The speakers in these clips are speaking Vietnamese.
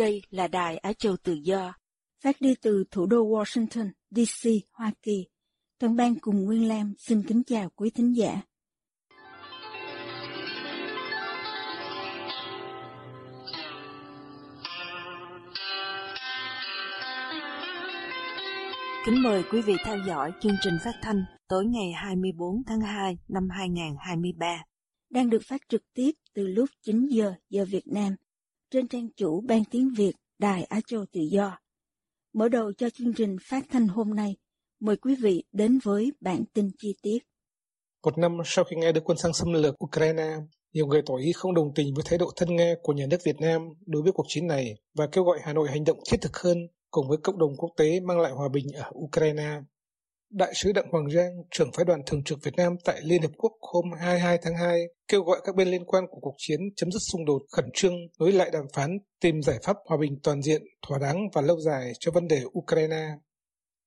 Đây là Đài Á Châu Tự Do, phát đi từ thủ đô Washington, D.C., Hoa Kỳ. Toàn ban cùng Nguyên Lam xin kính chào quý thính giả. Kính mời quý vị theo dõi chương trình phát thanh tối ngày 24 tháng 2 năm 2023, đang được phát trực tiếp từ lúc 9 giờ giờ Việt Nam trên trang chủ Ban Tiếng Việt Đài Á Châu Tự Do. Mở đầu cho chương trình phát thanh hôm nay, mời quý vị đến với bản tin chi tiết. Một năm sau khi Nga đưa quân sang xâm lược Ukraine, nhiều người tỏ ý không đồng tình với thái độ thân Nga của nhà nước Việt Nam đối với cuộc chiến này và kêu gọi Hà Nội hành động thiết thực hơn cùng với cộng đồng quốc tế mang lại hòa bình ở Ukraine. Đại sứ Đặng Hoàng Giang, trưởng phái đoàn thường trực Việt Nam tại Liên Hợp Quốc hôm 22 tháng 2, kêu gọi các bên liên quan của cuộc chiến chấm dứt xung đột khẩn trương nối lại đàm phán tìm giải pháp hòa bình toàn diện, thỏa đáng và lâu dài cho vấn đề Ukraine.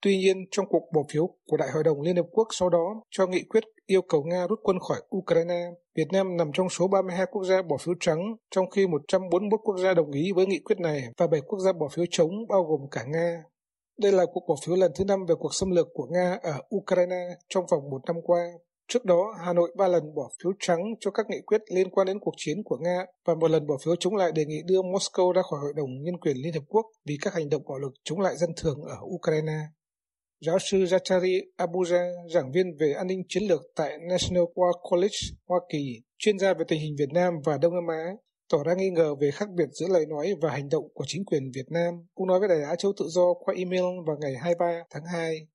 Tuy nhiên, trong cuộc bỏ phiếu của Đại hội đồng Liên Hợp Quốc sau đó cho nghị quyết yêu cầu Nga rút quân khỏi Ukraine, Việt Nam nằm trong số 32 quốc gia bỏ phiếu trắng, trong khi 141 quốc gia đồng ý với nghị quyết này và 7 quốc gia bỏ phiếu chống bao gồm cả Nga. Đây là cuộc bỏ phiếu lần thứ năm về cuộc xâm lược của Nga ở Ukraine trong vòng một năm qua. Trước đó, Hà Nội ba lần bỏ phiếu trắng cho các nghị quyết liên quan đến cuộc chiến của Nga và một lần bỏ phiếu chống lại đề nghị đưa Moscow ra khỏi Hội đồng Nhân quyền Liên Hợp Quốc vì các hành động bạo lực chống lại dân thường ở Ukraine. Giáo sư Zachary Abuja, giảng viên về an ninh chiến lược tại National War College, Hoa Kỳ, chuyên gia về tình hình Việt Nam và Đông Nam Á, tỏ ra nghi ngờ về khác biệt giữa lời nói và hành động của chính quyền Việt Nam. Cũng nói với Đài Á Châu Tự Do qua email vào ngày 23 tháng 2.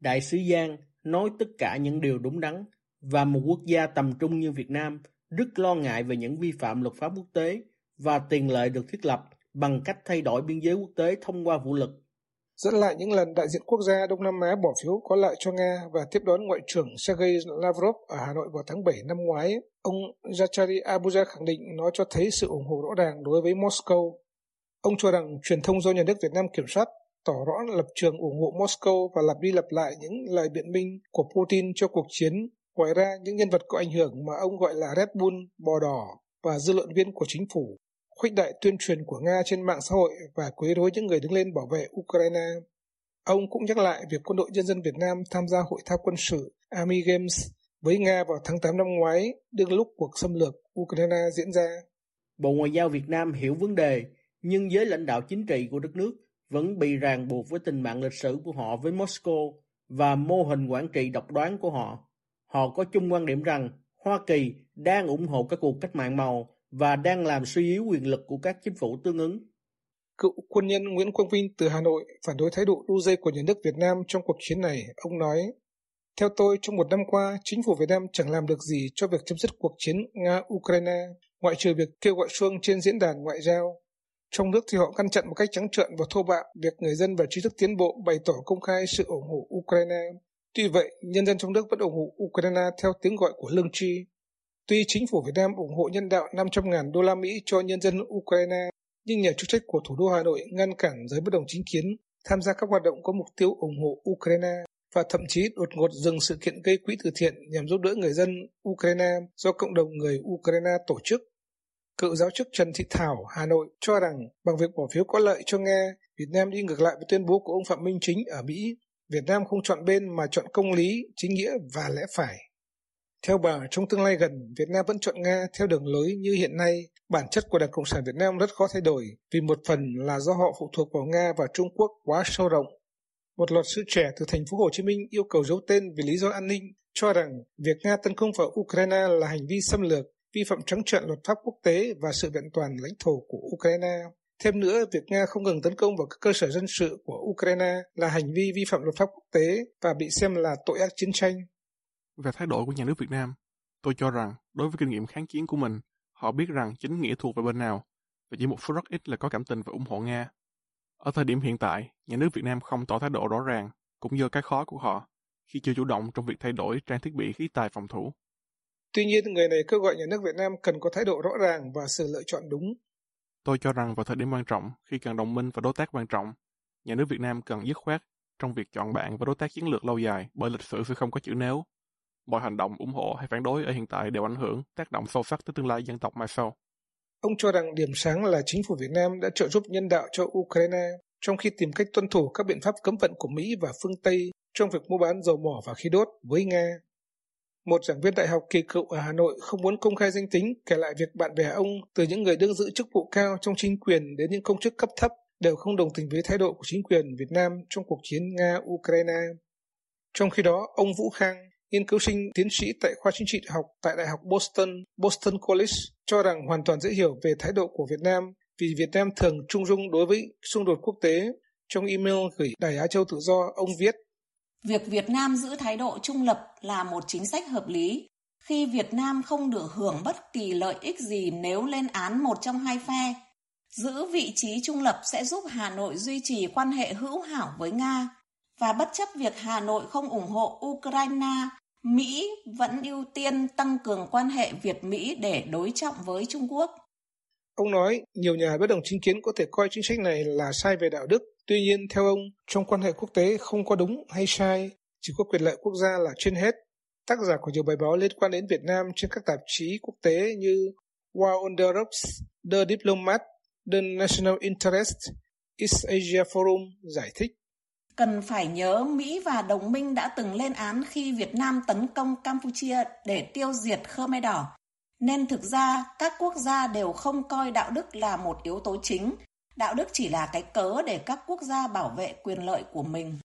Đại sứ Giang nói tất cả những điều đúng đắn và một quốc gia tầm trung như Việt Nam rất lo ngại về những vi phạm luật pháp quốc tế và tiền lệ được thiết lập bằng cách thay đổi biên giới quốc tế thông qua vũ lực. Dẫn lại những lần đại diện quốc gia Đông Nam Á bỏ phiếu có lợi cho Nga và tiếp đón Ngoại trưởng Sergei Lavrov ở Hà Nội vào tháng 7 năm ngoái, ông Zachary Abuja khẳng định nó cho thấy sự ủng hộ rõ ràng đối với Moscow. Ông cho rằng truyền thông do nhà nước Việt Nam kiểm soát tỏ rõ lập trường ủng hộ Moscow và lặp đi lặp lại những lời biện minh của Putin cho cuộc chiến. Ngoài ra, những nhân vật có ảnh hưởng mà ông gọi là Red Bull, bò đỏ và dư luận viên của chính phủ khuếch đại tuyên truyền của Nga trên mạng xã hội và quấy rối những người đứng lên bảo vệ Ukraine. Ông cũng nhắc lại việc quân đội nhân dân Việt Nam tham gia hội thao quân sự Army Games với Nga vào tháng 8 năm ngoái, đương lúc cuộc xâm lược Ukraine diễn ra. Bộ Ngoại giao Việt Nam hiểu vấn đề, nhưng giới lãnh đạo chính trị của đất nước vẫn bị ràng buộc với tình mạng lịch sử của họ với Moscow và mô hình quản trị độc đoán của họ. Họ có chung quan điểm rằng Hoa Kỳ đang ủng hộ các cuộc cách mạng màu và đang làm suy yếu quyền lực của các chính phủ tương ứng. Cựu quân nhân Nguyễn Quang Vinh từ Hà Nội phản đối thái độ đu dây của nhà nước Việt Nam trong cuộc chiến này. Ông nói, theo tôi, trong một năm qua, chính phủ Việt Nam chẳng làm được gì cho việc chấm dứt cuộc chiến Nga-Ukraine, ngoại trừ việc kêu gọi xuông trên diễn đàn ngoại giao. Trong nước thì họ ngăn chặn một cách trắng trợn và thô bạo việc người dân và trí thức tiến bộ bày tỏ công khai sự ủng hộ Ukraine. Tuy vậy, nhân dân trong nước vẫn ủng hộ Ukraine theo tiếng gọi của lương tri. Tuy chính phủ Việt Nam ủng hộ nhân đạo 500.000 đô la Mỹ cho nhân dân Ukraine, nhưng nhà chức trách của thủ đô Hà Nội ngăn cản giới bất đồng chính kiến tham gia các hoạt động có mục tiêu ủng hộ Ukraine và thậm chí đột ngột dừng sự kiện gây quỹ từ thiện nhằm giúp đỡ người dân Ukraine do cộng đồng người Ukraine tổ chức. Cựu giáo chức Trần Thị Thảo, Hà Nội cho rằng bằng việc bỏ phiếu có lợi cho Nga, Việt Nam đi ngược lại với tuyên bố của ông Phạm Minh Chính ở Mỹ. Việt Nam không chọn bên mà chọn công lý, chính nghĩa và lẽ phải. Theo bà, trong tương lai gần, Việt Nam vẫn chọn Nga theo đường lối như hiện nay. Bản chất của Đảng Cộng sản Việt Nam rất khó thay đổi, vì một phần là do họ phụ thuộc vào Nga và Trung Quốc quá sâu rộng. Một luật sư trẻ từ thành phố Hồ Chí Minh yêu cầu giấu tên vì lý do an ninh, cho rằng việc Nga tấn công vào Ukraine là hành vi xâm lược, vi phạm trắng trợn luật pháp quốc tế và sự vẹn toàn lãnh thổ của Ukraine. Thêm nữa, việc Nga không ngừng tấn công vào các cơ sở dân sự của Ukraine là hành vi vi phạm luật pháp quốc tế và bị xem là tội ác chiến tranh về thái độ của nhà nước Việt Nam Tôi cho rằng, đối với kinh nghiệm kháng chiến của mình, họ biết rằng chính nghĩa thuộc về bên nào, và chỉ một số rất ít là có cảm tình và ủng hộ Nga. Ở thời điểm hiện tại, nhà nước Việt Nam không tỏ thái độ rõ ràng, cũng do cái khó của họ, khi chưa chủ động trong việc thay đổi trang thiết bị khí tài phòng thủ. Tuy nhiên, người này kêu gọi nhà nước Việt Nam cần có thái độ rõ ràng và sự lựa chọn đúng. Tôi cho rằng vào thời điểm quan trọng, khi cần đồng minh và đối tác quan trọng, nhà nước Việt Nam cần dứt khoát trong việc chọn bạn và đối tác chiến lược lâu dài bởi lịch sử sẽ không có chữ nếu. Mọi hành động ủng hộ hay phản đối ở hiện tại đều ảnh hưởng, tác động sâu sắc tới tương lai dân tộc mai sau. Ông cho rằng điểm sáng là chính phủ Việt Nam đã trợ giúp nhân đạo cho Ukraine trong khi tìm cách tuân thủ các biện pháp cấm vận của Mỹ và phương Tây trong việc mua bán dầu mỏ và khí đốt với Nga. Một giảng viên đại học kỳ cựu ở Hà Nội không muốn công khai danh tính kể lại việc bạn bè ông từ những người đương giữ chức vụ cao trong chính quyền đến những công chức cấp thấp đều không đồng tình với thái độ của chính quyền Việt Nam trong cuộc chiến Nga-Ukraine. Trong khi đó, ông Vũ Khang, nghiên cứu sinh tiến sĩ tại khoa chính trị học tại Đại học Boston, Boston College, cho rằng hoàn toàn dễ hiểu về thái độ của Việt Nam vì Việt Nam thường trung dung đối với xung đột quốc tế. Trong email gửi Đài Á Châu Tự Do, ông viết Việc Việt Nam giữ thái độ trung lập là một chính sách hợp lý khi Việt Nam không được hưởng bất kỳ lợi ích gì nếu lên án một trong hai phe. Giữ vị trí trung lập sẽ giúp Hà Nội duy trì quan hệ hữu hảo với Nga và bất chấp việc Hà Nội không ủng hộ Ukraine, Mỹ vẫn ưu tiên tăng cường quan hệ Việt-Mỹ để đối trọng với Trung Quốc. Ông nói, nhiều nhà bất đồng chính kiến có thể coi chính sách này là sai về đạo đức. Tuy nhiên, theo ông, trong quan hệ quốc tế không có đúng hay sai, chỉ có quyền lợi quốc gia là trên hết. Tác giả của nhiều bài báo liên quan đến Việt Nam trên các tạp chí quốc tế như War on the Ropes, The Diplomat, The National Interest, East Asia Forum giải thích. Cần phải nhớ Mỹ và đồng minh đã từng lên án khi Việt Nam tấn công Campuchia để tiêu diệt Khmer Đỏ nên thực ra các quốc gia đều không coi đạo đức là một yếu tố chính, đạo đức chỉ là cái cớ để các quốc gia bảo vệ quyền lợi của mình.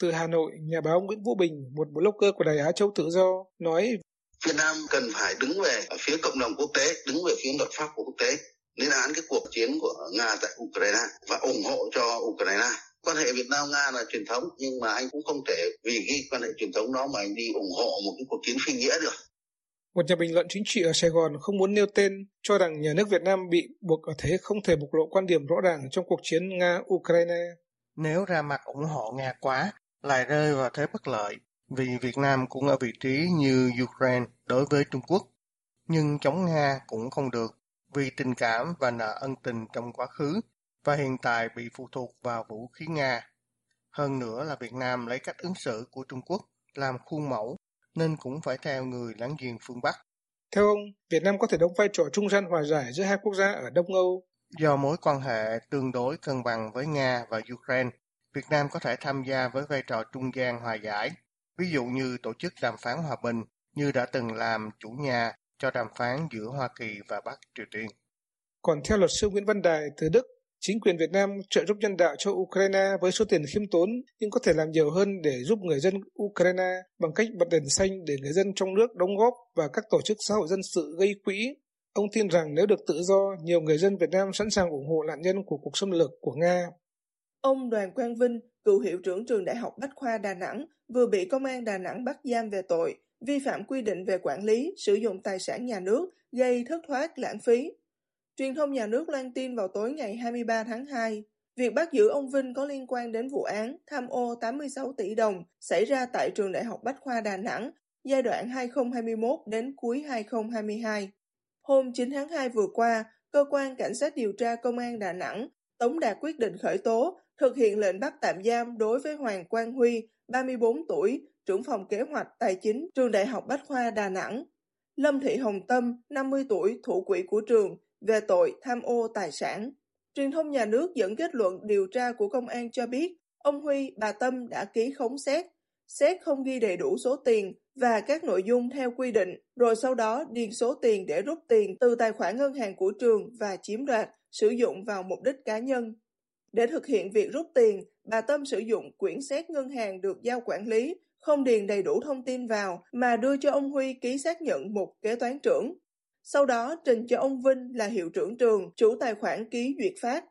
Từ Hà Nội, nhà báo Nguyễn Vũ Bình, một blogger của Đài Á Châu Tự Do, nói Việt Nam cần phải đứng về phía cộng đồng quốc tế, đứng về phía luật pháp của quốc tế, lên án cái cuộc chiến của Nga tại Ukraine và ủng hộ cho Ukraine. Quan hệ Việt Nam Nga là truyền thống nhưng mà anh cũng không thể vì cái quan hệ truyền thống đó mà anh đi ủng hộ một cái cuộc chiến phi nghĩa được. Một nhà bình luận chính trị ở Sài Gòn không muốn nêu tên cho rằng nhà nước Việt Nam bị buộc ở thế không thể bộc lộ quan điểm rõ ràng trong cuộc chiến Nga-Ukraine. Nếu ra mặt ủng hộ Nga quá, lại rơi vào thế bất lợi, vì Việt Nam cũng ở vị trí như Ukraine đối với Trung Quốc. Nhưng chống Nga cũng không được, vì tình cảm và nợ ân tình trong quá khứ và hiện tại bị phụ thuộc vào vũ khí Nga. Hơn nữa là Việt Nam lấy cách ứng xử của Trung Quốc làm khuôn mẫu nên cũng phải theo người láng giềng phương Bắc. Theo ông, Việt Nam có thể đóng vai trò trung gian hòa giải giữa hai quốc gia ở Đông Âu. Do mối quan hệ tương đối cân bằng với Nga và Ukraine, Việt Nam có thể tham gia với vai trò trung gian hòa giải, ví dụ như tổ chức đàm phán hòa bình như đã từng làm chủ nhà cho đàm phán giữa Hoa Kỳ và Bắc Triều Tiên. Còn theo luật sư Nguyễn Văn Đài từ Đức, Chính quyền Việt Nam trợ giúp nhân đạo cho Ukraine với số tiền khiêm tốn nhưng có thể làm nhiều hơn để giúp người dân Ukraine bằng cách bật đèn xanh để người dân trong nước đóng góp và các tổ chức xã hội dân sự gây quỹ. Ông tin rằng nếu được tự do, nhiều người dân Việt Nam sẵn sàng ủng hộ nạn nhân của cuộc xâm lược của Nga. Ông Đoàn Quang Vinh, cựu hiệu trưởng trường Đại học Bách khoa Đà Nẵng, vừa bị công an Đà Nẵng bắt giam về tội vi phạm quy định về quản lý, sử dụng tài sản nhà nước, gây thất thoát lãng phí, Truyền thông nhà nước loan tin vào tối ngày 23 tháng 2, việc bắt giữ ông Vinh có liên quan đến vụ án tham ô 86 tỷ đồng xảy ra tại trường Đại học Bách khoa Đà Nẵng giai đoạn 2021 đến cuối 2022. Hôm 9 tháng 2 vừa qua, Cơ quan Cảnh sát điều tra Công an Đà Nẵng tống đạt quyết định khởi tố, thực hiện lệnh bắt tạm giam đối với Hoàng Quang Huy, 34 tuổi, trưởng phòng kế hoạch tài chính trường Đại học Bách khoa Đà Nẵng. Lâm Thị Hồng Tâm, 50 tuổi, thủ quỹ của trường, về tội tham ô tài sản. Truyền thông nhà nước dẫn kết luận điều tra của công an cho biết ông Huy, bà Tâm đã ký khống xét, xét không ghi đầy đủ số tiền và các nội dung theo quy định, rồi sau đó điền số tiền để rút tiền từ tài khoản ngân hàng của trường và chiếm đoạt, sử dụng vào mục đích cá nhân. Để thực hiện việc rút tiền, bà Tâm sử dụng quyển xét ngân hàng được giao quản lý, không điền đầy đủ thông tin vào mà đưa cho ông Huy ký xác nhận một kế toán trưởng. Sau đó trình cho ông Vinh là hiệu trưởng trường, chủ tài khoản ký duyệt phát.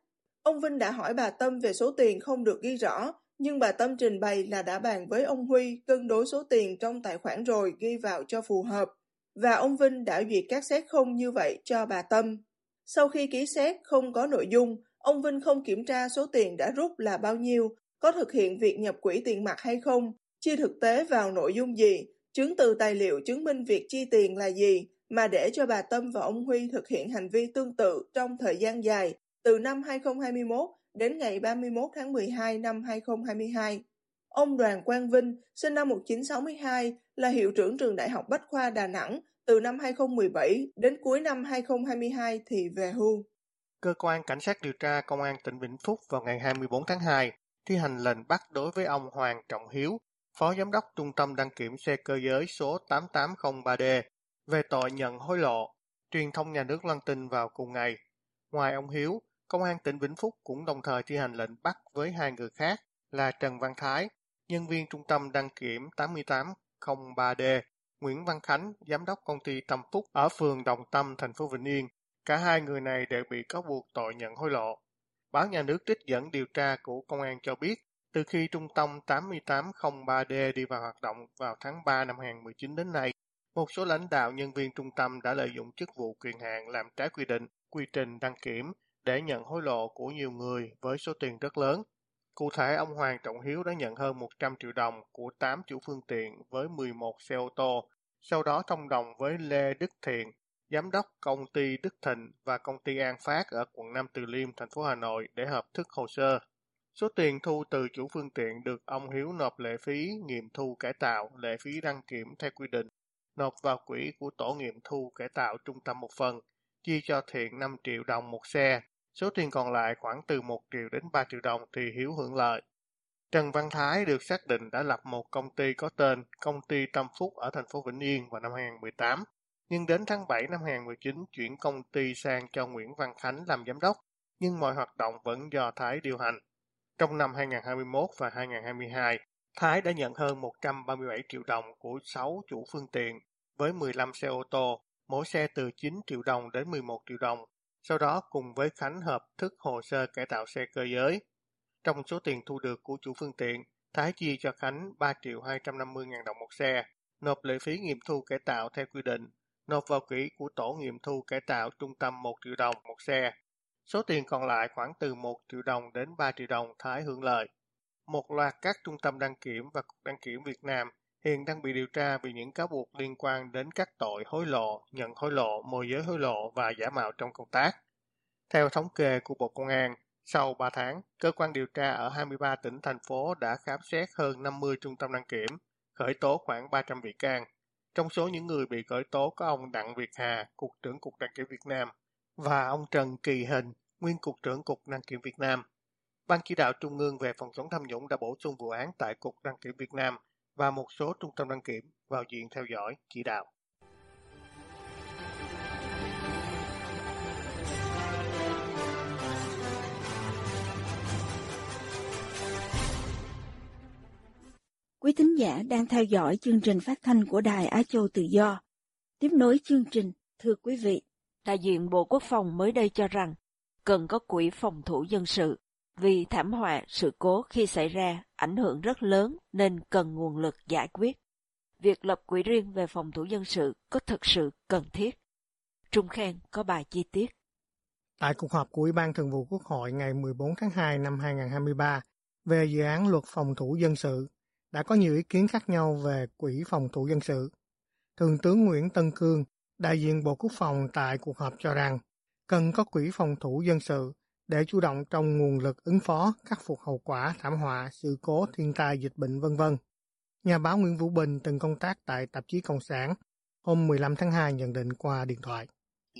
Ông Vinh đã hỏi bà Tâm về số tiền không được ghi rõ, nhưng bà Tâm trình bày là đã bàn với ông Huy cân đối số tiền trong tài khoản rồi ghi vào cho phù hợp. và ông Vinh đã duyệt các xét không như vậy cho bà Tâm. Sau khi ký xét không có nội dung, ông Vinh không kiểm tra số tiền đã rút là bao nhiêu, có thực hiện việc nhập quỹ tiền mặt hay không, chi thực tế vào nội dung gì, chứng từ tài liệu chứng minh việc chi tiền là gì, mà để cho bà Tâm và ông Huy thực hiện hành vi tương tự trong thời gian dài, từ năm 2021 đến ngày 31 tháng 12 năm 2022. Ông Đoàn Quang Vinh, sinh năm 1962, là hiệu trưởng trường Đại học Bách khoa Đà Nẵng, từ năm 2017 đến cuối năm 2022 thì về hưu. Cơ quan Cảnh sát điều tra Công an tỉnh Vĩnh Phúc vào ngày 24 tháng 2 thi hành lệnh bắt đối với ông Hoàng Trọng Hiếu, Phó Giám đốc Trung tâm đăng kiểm xe cơ giới số 8803D về tội nhận hối lộ. Truyền thông nhà nước loan tin vào cùng ngày. Ngoài ông Hiếu, Công an tỉnh Vĩnh Phúc cũng đồng thời thi hành lệnh bắt với hai người khác là Trần Văn Thái, nhân viên trung tâm đăng kiểm 8803D, Nguyễn Văn Khánh, giám đốc công ty Tâm Phúc ở phường Đồng Tâm, thành phố Vĩnh Yên. Cả hai người này đều bị cáo buộc tội nhận hối lộ. Báo nhà nước trích dẫn điều tra của công an cho biết, từ khi trung tâm 8803D đi vào hoạt động vào tháng 3 năm 2019 đến nay, một số lãnh đạo nhân viên trung tâm đã lợi dụng chức vụ quyền hạn làm trái quy định, quy trình đăng kiểm để nhận hối lộ của nhiều người với số tiền rất lớn. Cụ thể, ông Hoàng Trọng Hiếu đã nhận hơn 100 triệu đồng của 8 chủ phương tiện với 11 xe ô tô, sau đó thông đồng với Lê Đức Thiện, giám đốc công ty Đức Thịnh và công ty An Phát ở quận Nam Từ Liêm, thành phố Hà Nội để hợp thức hồ sơ. Số tiền thu từ chủ phương tiện được ông Hiếu nộp lệ phí nghiệm thu cải tạo, lệ phí đăng kiểm theo quy định, nộp vào quỹ của tổ nghiệm thu cải tạo trung tâm một phần, chia cho Thiện 5 triệu đồng một xe, Số tiền còn lại khoảng từ 1 triệu đến 3 triệu đồng thì Hiếu hưởng lợi. Trần Văn Thái được xác định đã lập một công ty có tên Công ty Tâm Phúc ở thành phố Vĩnh Yên vào năm 2018, nhưng đến tháng 7 năm 2019 chuyển công ty sang cho Nguyễn Văn Khánh làm giám đốc, nhưng mọi hoạt động vẫn do Thái điều hành. Trong năm 2021 và 2022, Thái đã nhận hơn 137 triệu đồng của 6 chủ phương tiện với 15 xe ô tô, mỗi xe từ 9 triệu đồng đến 11 triệu đồng sau đó cùng với Khánh hợp thức hồ sơ cải tạo xe cơ giới. Trong số tiền thu được của chủ phương tiện, Thái chia cho Khánh 3 triệu 250 ngàn đồng một xe, nộp lệ phí nghiệm thu cải tạo theo quy định, nộp vào quỹ của tổ nghiệm thu cải tạo trung tâm 1 triệu đồng một xe. Số tiền còn lại khoảng từ 1 triệu đồng đến 3 triệu đồng Thái hưởng lợi. Một loạt các trung tâm đăng kiểm và Cục Đăng kiểm Việt Nam hiện đang bị điều tra vì những cáo buộc liên quan đến các tội hối lộ, nhận hối lộ, môi giới hối lộ và giả mạo trong công tác. Theo thống kê của Bộ Công an, sau 3 tháng, cơ quan điều tra ở 23 tỉnh thành phố đã khám xét hơn 50 trung tâm đăng kiểm, khởi tố khoảng 300 bị can. Trong số những người bị khởi tố có ông Đặng Việt Hà, Cục trưởng Cục Đăng kiểm Việt Nam, và ông Trần Kỳ Hình, nguyên Cục trưởng Cục Đăng kiểm Việt Nam. Ban chỉ đạo Trung ương về phòng chống tham nhũng đã bổ sung vụ án tại Cục Đăng kiểm Việt Nam và một số trung tâm đăng kiểm vào diện theo dõi, chỉ đạo. Quý thính giả đang theo dõi chương trình phát thanh của Đài Á Châu Tự Do. Tiếp nối chương trình, thưa quý vị, đại diện Bộ Quốc phòng mới đây cho rằng cần có quỹ phòng thủ dân sự vì thảm họa, sự cố khi xảy ra ảnh hưởng rất lớn nên cần nguồn lực giải quyết. Việc lập quỹ riêng về phòng thủ dân sự có thực sự cần thiết. Trung Khen có bài chi tiết. Tại cuộc họp của Ủy ban Thường vụ Quốc hội ngày 14 tháng 2 năm 2023 về dự án luật phòng thủ dân sự, đã có nhiều ý kiến khác nhau về quỹ phòng thủ dân sự. Thường tướng Nguyễn Tân Cương, đại diện Bộ Quốc phòng tại cuộc họp cho rằng cần có quỹ phòng thủ dân sự để chủ động trong nguồn lực ứng phó, khắc phục hậu quả thảm họa, sự cố, thiên tai, dịch bệnh vân vân. Nhà báo Nguyễn Vũ Bình từng công tác tại tạp chí Cộng sản hôm 15 tháng 2 nhận định qua điện thoại.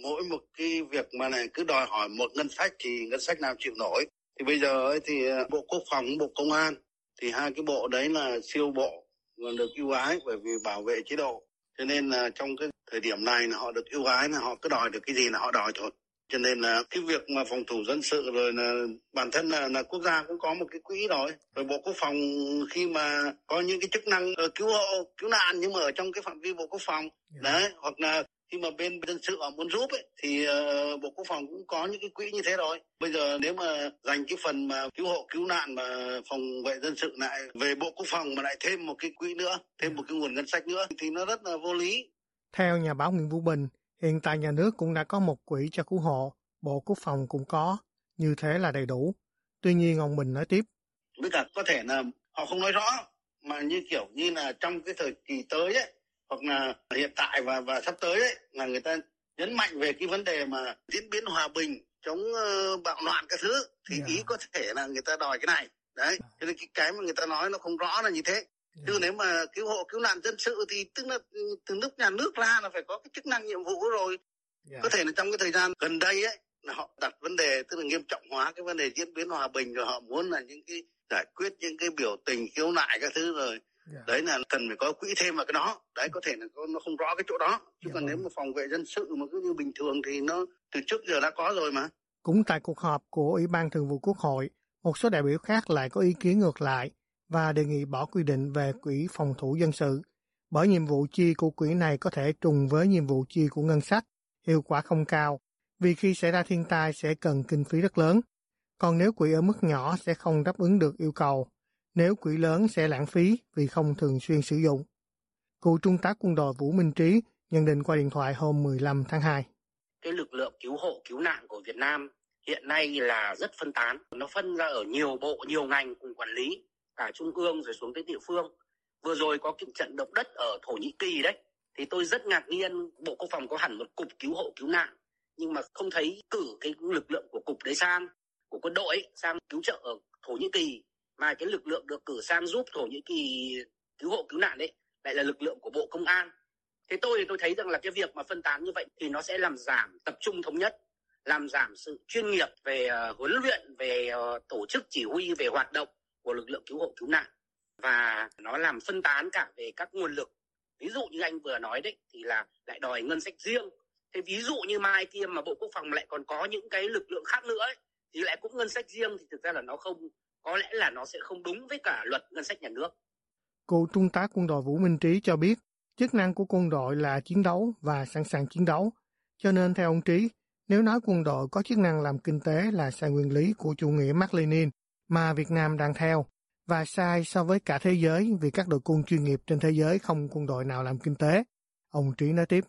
Mỗi một cái việc mà này cứ đòi hỏi một ngân sách thì ngân sách nào chịu nổi. Thì bây giờ ấy thì à, Bộ Quốc phòng, Bộ Công an thì hai cái bộ đấy là siêu bộ và được ưu ái bởi vì bảo vệ chế độ. Cho nên là trong cái thời điểm này là họ được ưu ái là họ cứ đòi được cái gì là họ đòi thôi cho nên là cái việc mà phòng thủ dân sự rồi là bản thân là, là quốc gia cũng có một cái quỹ rồi rồi bộ quốc phòng khi mà có những cái chức năng uh, cứu hộ cứu nạn nhưng mà ở trong cái phạm vi bộ quốc phòng. Yeah. đấy hoặc là khi mà bên dân sự họ muốn giúp ấy, thì uh, bộ quốc phòng cũng có những cái quỹ như thế rồi. Bây giờ nếu mà dành cái phần mà cứu hộ cứu nạn mà phòng vệ dân sự lại về bộ quốc phòng mà lại thêm một cái quỹ nữa thêm một cái nguồn ngân sách nữa thì nó rất là vô lý. Theo nhà báo Nguyễn Vũ Bình, hiện tại nhà nước cũng đã có một quỹ cho cứu hộ, Bộ Quốc phòng cũng có, như thế là đầy đủ. Tuy nhiên ông Bình nói tiếp. Với cả có thể là họ không nói rõ, mà như kiểu như là trong cái thời kỳ tới ấy, hoặc là hiện tại và và sắp tới ấy, là người ta nhấn mạnh về cái vấn đề mà diễn biến hòa bình chống uh, bạo loạn các thứ thì yeah. Dạ. ý có thể là người ta đòi cái này đấy cho nên cái cái mà người ta nói nó không rõ là như thế. Chứ nếu mà cứu hộ cứu nạn dân sự thì tức là từ lúc nhà nước ra là phải có cái chức năng nhiệm vụ rồi. Yeah. có thể là trong cái thời gian gần đây ấy là họ đặt vấn đề tức là nghiêm trọng hóa cái vấn đề diễn biến hòa bình rồi họ muốn là những cái giải quyết những cái biểu tình khiếu nại các thứ rồi. Yeah. đấy là cần phải có quỹ thêm vào cái đó. Đấy có thể là nó không rõ cái chỗ đó. Chứ yeah. còn nếu mà phòng vệ dân sự mà cứ như bình thường thì nó từ trước giờ đã có rồi mà. Cũng tại cuộc họp của Ủy ban Thường vụ Quốc hội, một số đại biểu khác lại có ý kiến ngược lại và đề nghị bỏ quy định về quỹ phòng thủ dân sự, bởi nhiệm vụ chi của quỹ này có thể trùng với nhiệm vụ chi của ngân sách, hiệu quả không cao, vì khi xảy ra thiên tai sẽ cần kinh phí rất lớn. Còn nếu quỹ ở mức nhỏ sẽ không đáp ứng được yêu cầu, nếu quỹ lớn sẽ lãng phí vì không thường xuyên sử dụng. Cựu Trung tá quân đội Vũ Minh Trí nhận định qua điện thoại hôm 15 tháng 2 cái lực lượng cứu hộ cứu nạn của Việt Nam hiện nay là rất phân tán nó phân ra ở nhiều bộ nhiều ngành cùng quản lý cả trung ương rồi xuống tới địa phương. Vừa rồi có cái trận động đất ở thổ nhĩ kỳ đấy thì tôi rất ngạc nhiên bộ quốc phòng có hẳn một cục cứu hộ cứu nạn nhưng mà không thấy cử cái lực lượng của cục đấy sang của quân đội ấy, sang cứu trợ ở thổ nhĩ kỳ mà cái lực lượng được cử sang giúp thổ nhĩ kỳ cứu hộ cứu nạn đấy lại là lực lượng của bộ công an. Thế tôi thì tôi thấy rằng là cái việc mà phân tán như vậy thì nó sẽ làm giảm tập trung thống nhất làm giảm sự chuyên nghiệp về uh, huấn luyện về uh, tổ chức chỉ huy về hoạt động của lực lượng cứu hộ cứu nạn và nó làm phân tán cả về các nguồn lực ví dụ như anh vừa nói đấy thì là lại đòi ngân sách riêng thế ví dụ như mai kia mà bộ quốc phòng lại còn có những cái lực lượng khác nữa ấy, thì lại cũng ngân sách riêng thì thực ra là nó không có lẽ là nó sẽ không đúng với cả luật ngân sách nhà nước. Cựu Trung tá quân đội Vũ Minh Trí cho biết Chức năng của quân đội là chiến đấu và sẵn sàng chiến đấu. Cho nên theo ông Trí, nếu nói quân đội có chức năng làm kinh tế là sai nguyên lý của chủ nghĩa Mark Lenin mà Việt Nam đang theo, và sai so với cả thế giới vì các đội quân chuyên nghiệp trên thế giới không quân đội nào làm kinh tế. Ông Trí nói tiếp.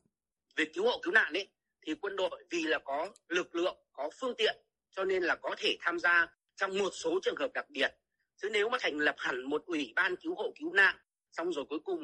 Việc cứu hộ cứu nạn ấy, thì quân đội vì là có lực lượng, có phương tiện cho nên là có thể tham gia trong một số trường hợp đặc biệt. Chứ nếu mà thành lập hẳn một ủy ban cứu hộ cứu nạn xong rồi cuối cùng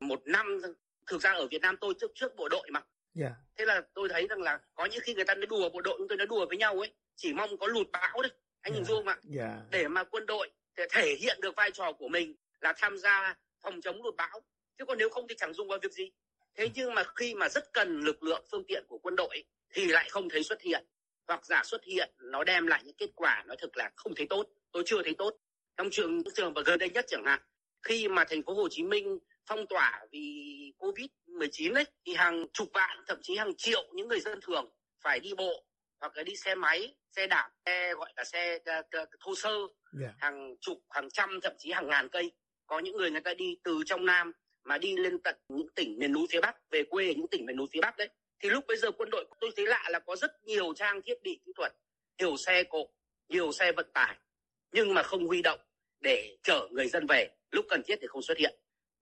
một năm thực ra ở Việt Nam tôi trước trước bộ đội mà yeah. Dạ. thế là tôi thấy rằng là có những khi người ta nói đùa bộ đội chúng tôi nói đùa với nhau ấy chỉ mong có lụt bão đấy anh yeah. hình dạ. dung ạ yeah. để mà quân đội thể, hiện được vai trò của mình là tham gia phòng chống lụt bão chứ còn nếu không thì chẳng dùng vào việc gì thế nhưng mà khi mà rất cần lực lượng phương tiện của quân đội thì lại không thấy xuất hiện hoặc giả xuất hiện nó đem lại những kết quả nó thực là không thấy tốt tôi chưa thấy tốt trong trường trường và gần đây nhất chẳng hạn khi mà thành phố Hồ Chí Minh phong tỏa vì Covid-19 ấy thì hàng chục vạn thậm chí hàng triệu những người dân thường phải đi bộ hoặc là đi xe máy, xe đạp, xe gọi là xe uh, thô sơ, yeah. Dạ. hàng chục, hàng trăm thậm chí hàng ngàn cây. Có những người người ta đi từ trong Nam mà đi lên tận những tỉnh miền núi phía Bắc, về quê ở những tỉnh miền núi phía Bắc đấy. Thì lúc bây giờ quân đội tôi thấy lạ là có rất nhiều trang thiết bị kỹ thuật, nhiều xe cộ, nhiều xe vận tải nhưng mà không huy động để chở người dân về lúc cần thiết thì không xuất hiện.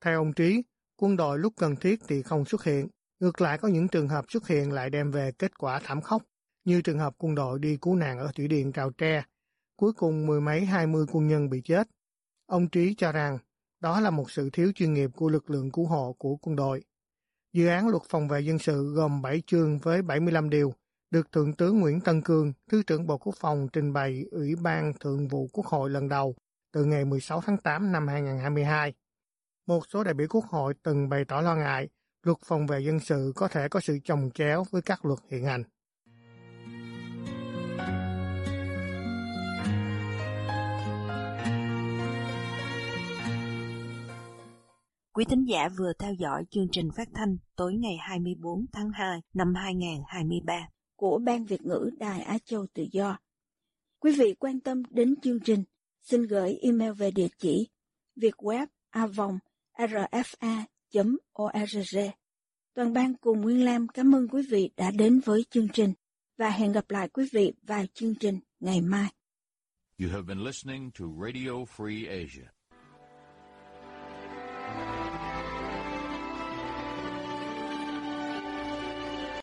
Theo ông Trí, quân đội lúc cần thiết thì không xuất hiện. Ngược lại có những trường hợp xuất hiện lại đem về kết quả thảm khốc, như trường hợp quân đội đi cứu nạn ở thủy điện Trào Tre. Cuối cùng mười mấy hai mươi quân nhân bị chết. Ông Trí cho rằng đó là một sự thiếu chuyên nghiệp của lực lượng cứu hộ của quân đội. Dự án luật phòng vệ dân sự gồm 7 chương với 75 điều, được Thượng tướng Nguyễn Tân Cương, Thứ trưởng Bộ Quốc phòng trình bày Ủy ban Thượng vụ Quốc hội lần đầu từ ngày 16 tháng 8 năm 2022. Một số đại biểu Quốc hội từng bày tỏ lo ngại luật phòng vệ dân sự có thể có sự chồng chéo với các luật hiện hành. Quý thính giả vừa theo dõi chương trình phát thanh tối ngày 24 tháng 2 năm 2023 của Ban Việt ngữ Đài Á Châu Tự Do. Quý vị quan tâm đến chương trình, xin gửi email về địa chỉ vietweb rfa.org. Toàn ban cùng Nguyên Lam cảm ơn quý vị đã đến với chương trình và hẹn gặp lại quý vị vào chương trình ngày mai. You have been listening to Radio Free Asia.